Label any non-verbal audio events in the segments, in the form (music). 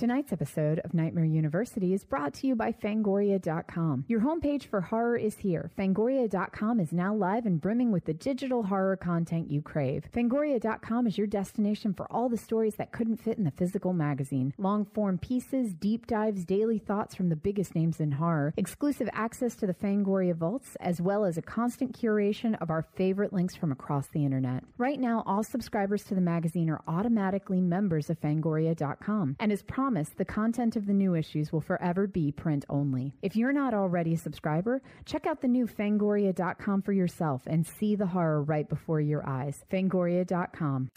Tonight's episode of Nightmare University is brought to you by Fangoria.com. Your homepage for horror is here. Fangoria.com is now live and brimming with the digital horror content you crave. Fangoria.com is your destination for all the stories that couldn't fit in the physical magazine. Long form pieces, deep dives, daily thoughts from the biggest names in horror, exclusive access to the Fangoria vaults, as well as a constant curation of our favorite links from across the internet. Right now, all subscribers to the magazine are automatically members of Fangoria.com. And as promised, the content of the new issues will forever be print only. If you're not already a subscriber, check out the new Fangoria.com for yourself and see the horror right before your eyes. Fangoria.com.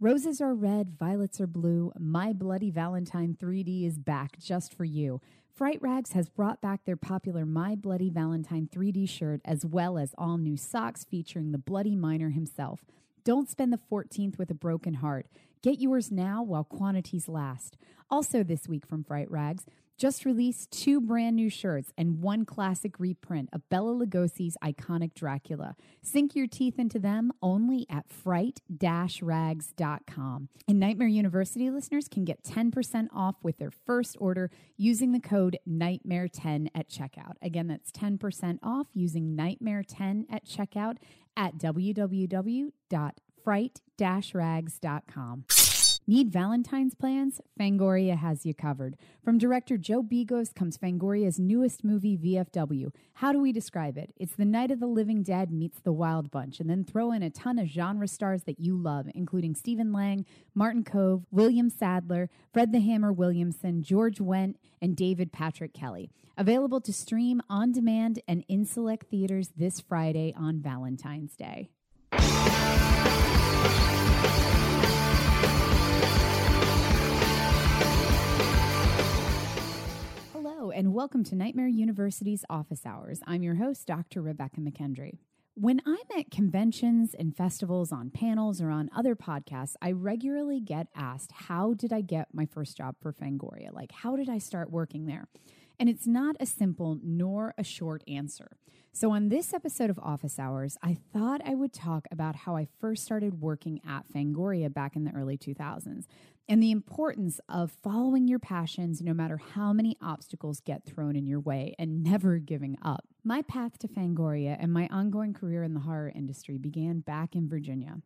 Roses are red, violets are blue. My Bloody Valentine 3D is back just for you. Fright Rags has brought back their popular My Bloody Valentine 3D shirt as well as all new socks featuring the Bloody Miner himself. Don't spend the 14th with a broken heart. Get yours now while quantities last. Also, this week from Fright Rags, just released two brand new shirts and one classic reprint of Bela Lugosi's iconic Dracula. Sink your teeth into them only at fright-rags.com. And Nightmare University listeners can get 10% off with their first order using the code NIGHTMARE10 at checkout. Again, that's 10% off using NIGHTMARE10 at checkout at www.fright-rags.com. Need Valentine's plans? Fangoria has you covered. From director Joe Begos comes Fangoria's newest movie, VFW. How do we describe it? It's the Night of the Living Dead meets the Wild Bunch, and then throw in a ton of genre stars that you love, including Stephen Lang, Martin Kove, William Sadler, Fred the Hammer Williamson, George Wendt, and David Patrick Kelly. Available to stream on demand and in select theaters this Friday on Valentine's Day. And welcome to Nightmare University's Office Hours. I'm your host, Dr. Rebecca McKendry. When I'm at conventions and festivals, on panels, or on other podcasts, I regularly get asked, How did I get my first job for Fangoria? Like, how did I start working there? And it's not a simple nor a short answer. So, on this episode of Office Hours, I thought I would talk about how I first started working at Fangoria back in the early 2000s and the importance of following your passions no matter how many obstacles get thrown in your way and never giving up. My path to Fangoria and my ongoing career in the horror industry began back in Virginia.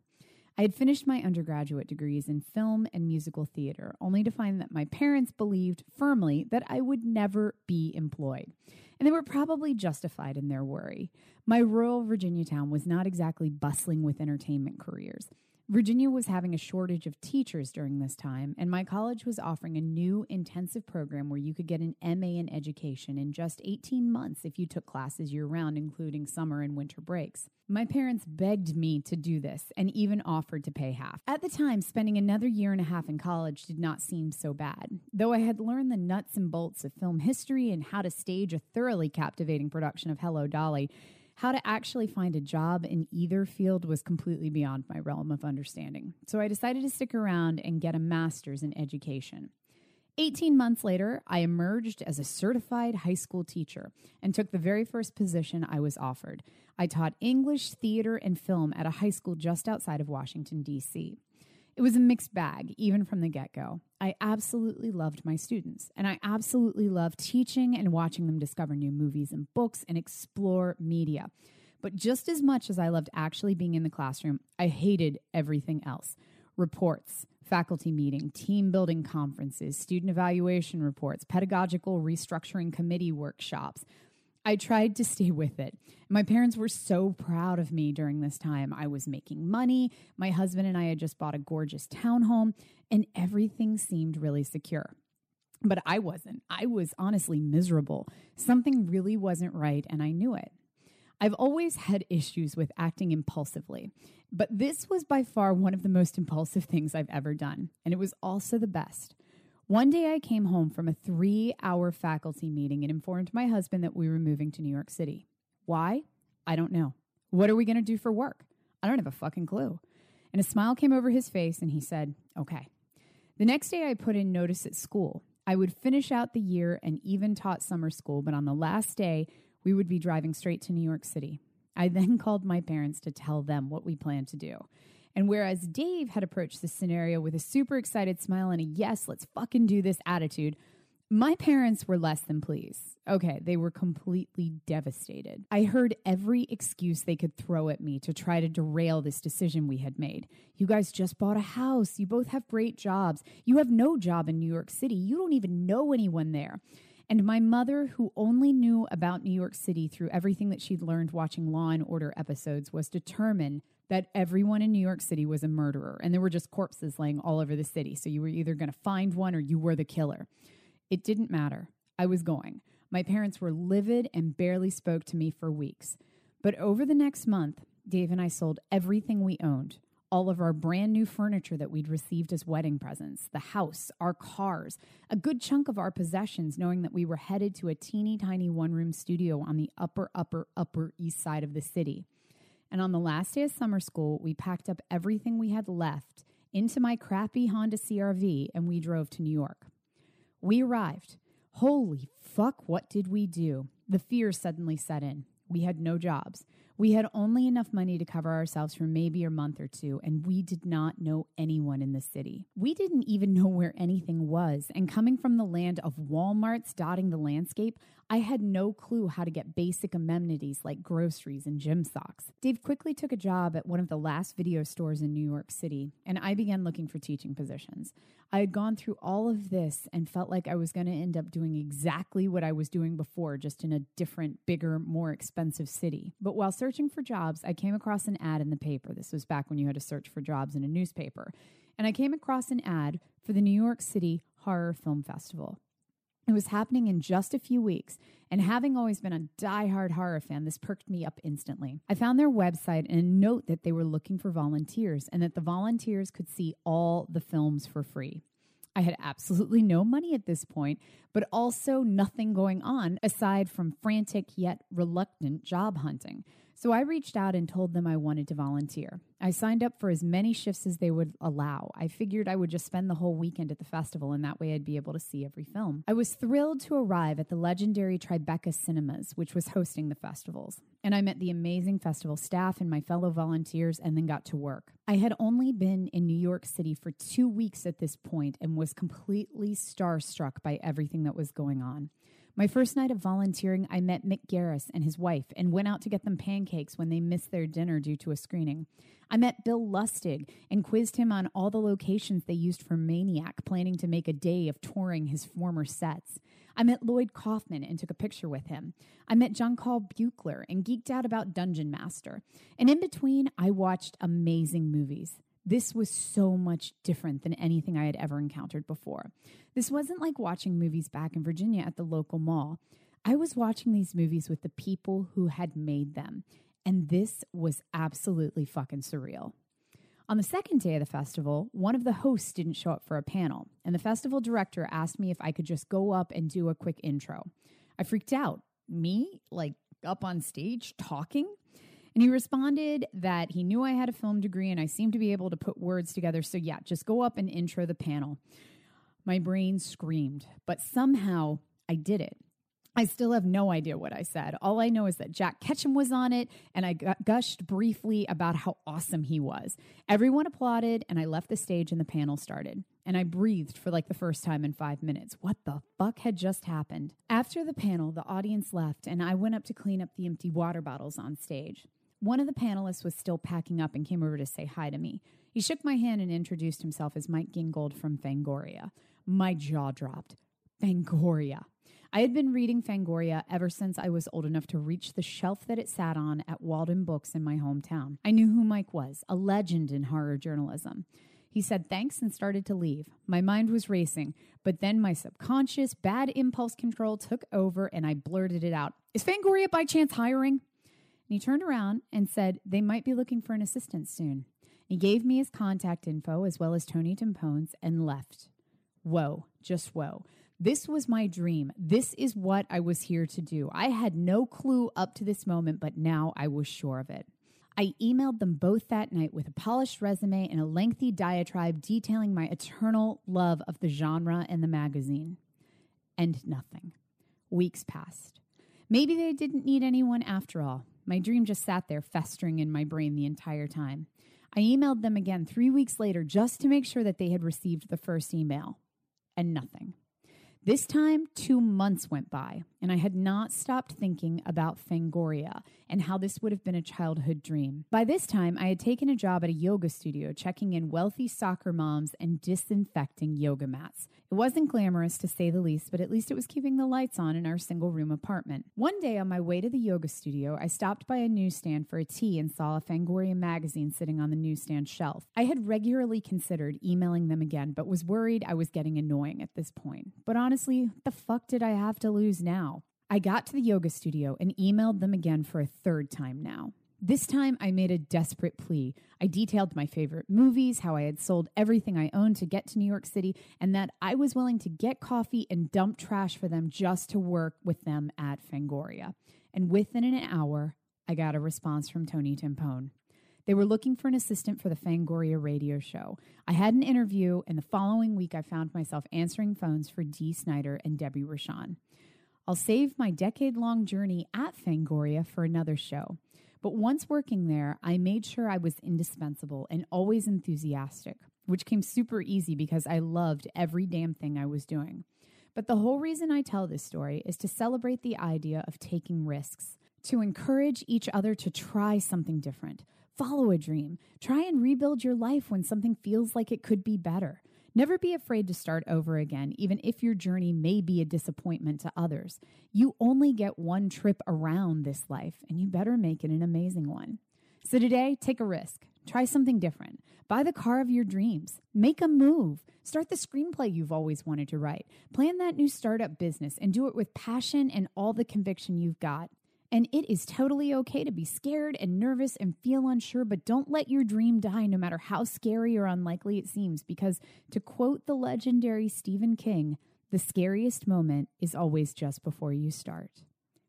I had finished my undergraduate degrees in film and musical theater, only to find that my parents believed firmly that I would never be employed. And they were probably justified in their worry. My rural Virginia town was not exactly bustling with entertainment careers. Virginia was having a shortage of teachers during this time, and my college was offering a new intensive program where you could get an MA in education in just 18 months if you took classes year round, including summer and winter breaks. My parents begged me to do this and even offered to pay half. At the time, spending another year and a half in college did not seem so bad. Though I had learned the nuts and bolts of film history and how to stage a thoroughly captivating production of Hello Dolly, how to actually find a job in either field was completely beyond my realm of understanding. So I decided to stick around and get a master's in education. 18 months later, I emerged as a certified high school teacher and took the very first position I was offered. I taught English, theater, and film at a high school just outside of Washington, D.C. It was a mixed bag, even from the get go. I absolutely loved my students, and I absolutely loved teaching and watching them discover new movies and books and explore media. But just as much as I loved actually being in the classroom, I hated everything else reports, faculty meeting, team building conferences, student evaluation reports, pedagogical restructuring committee workshops. I tried to stay with it. My parents were so proud of me during this time. I was making money. My husband and I had just bought a gorgeous townhome, and everything seemed really secure. But I wasn't. I was honestly miserable. Something really wasn't right, and I knew it. I've always had issues with acting impulsively, but this was by far one of the most impulsive things I've ever done, and it was also the best. One day I came home from a three hour faculty meeting and informed my husband that we were moving to New York City. Why? I don't know. What are we going to do for work? I don't have a fucking clue. And a smile came over his face and he said, Okay. The next day I put in notice at school. I would finish out the year and even taught summer school, but on the last day, we would be driving straight to New York City. I then (laughs) called my parents to tell them what we planned to do. And whereas Dave had approached this scenario with a super excited smile and a yes, let's fucking do this attitude, my parents were less than pleased. Okay, they were completely devastated. I heard every excuse they could throw at me to try to derail this decision we had made. You guys just bought a house. You both have great jobs. You have no job in New York City. You don't even know anyone there. And my mother, who only knew about New York City through everything that she'd learned watching Law and Order episodes, was determined that everyone in New York City was a murderer and there were just corpses laying all over the city. So you were either going to find one or you were the killer. It didn't matter. I was going. My parents were livid and barely spoke to me for weeks. But over the next month, Dave and I sold everything we owned all of our brand new furniture that we'd received as wedding presents, the house, our cars, a good chunk of our possessions, knowing that we were headed to a teeny tiny one room studio on the upper, upper, upper east side of the city. And on the last day of summer school, we packed up everything we had left into my crappy Honda CRV and we drove to New York. We arrived. Holy fuck, what did we do? The fear suddenly set in. We had no jobs. We had only enough money to cover ourselves for maybe a month or two, and we did not know anyone in the city. We didn't even (laughs) know where anything was, and coming from the land of Walmarts dotting the landscape, I had no clue how to get basic amenities like groceries and gym socks. Dave quickly took a job at one of the last video stores in New York City, and I began looking for teaching positions. I had gone through all of this and felt like I was going to end up doing exactly what I was doing before, just in a different, bigger, more expensive city. But while searching for jobs, I came across an ad in the paper. This was back when you had to search for jobs in a newspaper. And I came across an ad for the New York City Horror Film Festival. It was happening in just a few weeks, and having always been a die-hard horror fan, this perked me up instantly. I found their website and a note that they were looking for volunteers and that the volunteers could see all the films for free. I had absolutely no money at this point, but also nothing going on aside from frantic yet reluctant job hunting. So I reached out and told them I wanted to volunteer. I signed up for as many shifts as they would allow. I figured I would just spend the whole weekend at the festival, and that way I'd be able to see every film. I was thrilled to arrive at the legendary Tribeca Cinemas, which was hosting the festivals. And I met the amazing festival staff and my fellow volunteers, and then got to work. I had only been in New York City for two weeks at this point and was completely starstruck by everything that was going on. My first night of volunteering, I met Mick Garris and his wife and went out to get them pancakes when they missed their dinner due to a screening. I met Bill Lustig and quizzed him on all the locations they used for Maniac, planning to make a day of touring his former sets. I met Lloyd Kaufman and took a picture with him. I met John Carl Buechler and geeked out about Dungeon Master. And in between, I watched amazing movies. This was so much different than anything I had ever encountered before. This wasn't like watching movies back in Virginia at the local mall. I was watching these movies with the people who had made them, and this was absolutely fucking surreal. On the second day of the festival, one of the hosts didn't show up for a panel, and the festival director asked me if I could just go up and do a quick intro. I freaked out. Me? Like up on stage talking? And he responded that he knew I had a film degree and I seemed to be able to put words together. So, yeah, just go up and intro the panel. My brain screamed, but somehow I did it. I still have no idea what I said. All I know is that Jack Ketchum was on it, and I gushed briefly about how awesome he was. Everyone applauded, and I left the stage, and the panel started. And I breathed for like the first time in five minutes. What the fuck had just happened? After the panel, the audience left, and I went up to clean up the empty water bottles on stage. One of the panelists was still packing up and came over to say hi to me. He shook my hand and introduced himself as Mike Gingold from Fangoria. My jaw dropped. Fangoria. I had been reading Fangoria ever since I was old enough to reach the shelf that it sat on at Walden Books in my hometown. I knew who Mike was, a legend in horror journalism. He said thanks and started to leave. My mind was racing, but then my subconscious bad impulse control took over and I blurted it out. Is Fangoria by chance hiring? And he turned around and said they might be looking for an assistant soon. He gave me his contact info as well as Tony Timpone's and left. Whoa, just whoa. This was my dream. This is what I was here to do. I had no clue up to this moment, but now I was sure of it. I emailed them both that night with a polished resume and a lengthy diatribe detailing my eternal love of the genre and the magazine. And nothing. Weeks passed. Maybe they didn't need anyone after all. My dream just sat there festering in my brain the entire time. I emailed them again three weeks later just to make sure that they had received the first email, and nothing. This time, two months went by, and I had not stopped thinking about Fangoria and how this would have been a childhood dream. By this time, I had taken a job at a yoga studio, checking in wealthy soccer moms and disinfecting yoga mats. It wasn't glamorous to say the least, but at least it was keeping the lights on in our single room apartment. One day on my way to the yoga studio, I stopped by a newsstand for a tea and saw a Fangoria magazine sitting on the newsstand shelf. I had regularly considered emailing them again, but was worried I was getting annoying at this point. But honestly, the fuck did I have to lose now? I got to the yoga studio and emailed them again for a third time now. This time, I made a desperate plea. I detailed my favorite movies, how I had sold everything I owned to get to New York City, and that I was willing to get coffee and dump trash for them just to work with them at Fangoria. And within an hour, I got a response from Tony Timpone. They were looking for an assistant for the Fangoria radio show. I had an interview, and the following week, I found myself answering phones for Dee Snider and Debbie Rochon. I'll save my decade long journey at Fangoria for another show. But once working there, I made sure I was indispensable and always enthusiastic, which came super easy because I loved every damn thing I was doing. But the whole reason I tell this story is to celebrate the idea of taking risks, to encourage each other to try something different, follow a dream, try and rebuild your life when something feels like it could be better. Never be afraid to start over again, even if your journey may be a disappointment to others. You only get one trip around this life, and you better make it an amazing one. So today, take a risk. Try something different. Buy the car of your dreams. Make a move. Start the screenplay you've always wanted to write. Plan that new startup business and do it with passion and all the conviction you've got. And it is totally okay to be scared and nervous and feel unsure, but don't let your dream die no matter how scary or unlikely it seems. Because to quote the legendary Stephen King, the scariest moment is always just before you start.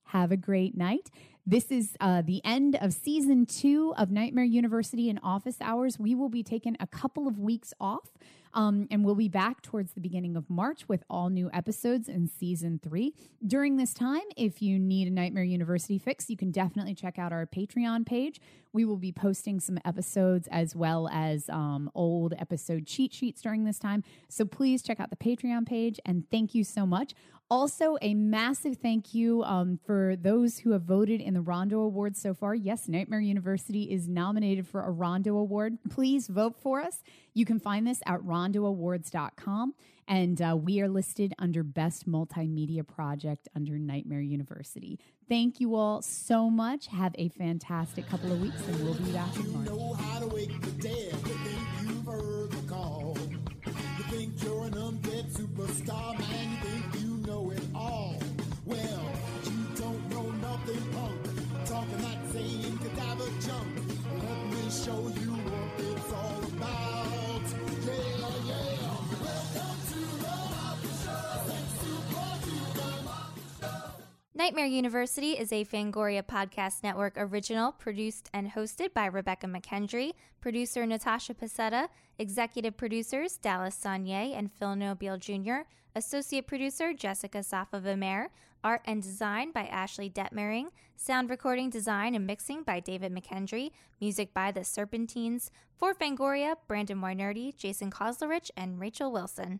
Have a great night. This is uh, the end of season two of Nightmare University and Office Hours. We will be taking a couple of weeks off. Um, and we'll be back towards the beginning of March with all new episodes in season three. During this time, if you need a Nightmare University fix, you can definitely check out our Patreon page. We will be posting some episodes as well as um, old episode cheat sheets during this time. So please check out the Patreon page and thank you so much. Also, a massive thank you um, for those who have voted in the Rondo Awards so far. Yes, Nightmare University is nominated for a Rondo Award. Please vote for us. You can find this at rondooawards.com. And uh, we are listed under Best Multimedia Project under Nightmare University. Thank you all so much. Have a fantastic couple of weeks, and we'll be back in March. superstar, man. You think you know it all. Well, you don't know nothing, punk. Talking that same cadaver junk. Let me show you Nightmare University is a Fangoria Podcast Network original, produced and hosted by Rebecca McKendry, producer Natasha Pasetta, executive producers Dallas Sonnier and Phil Nobile Jr., associate producer Jessica Safa Vimer, art and design by Ashley Detmering, sound recording design and mixing by David McKendry, music by The Serpentines, for Fangoria, Brandon Weinerdy, Jason Koslerich, and Rachel Wilson.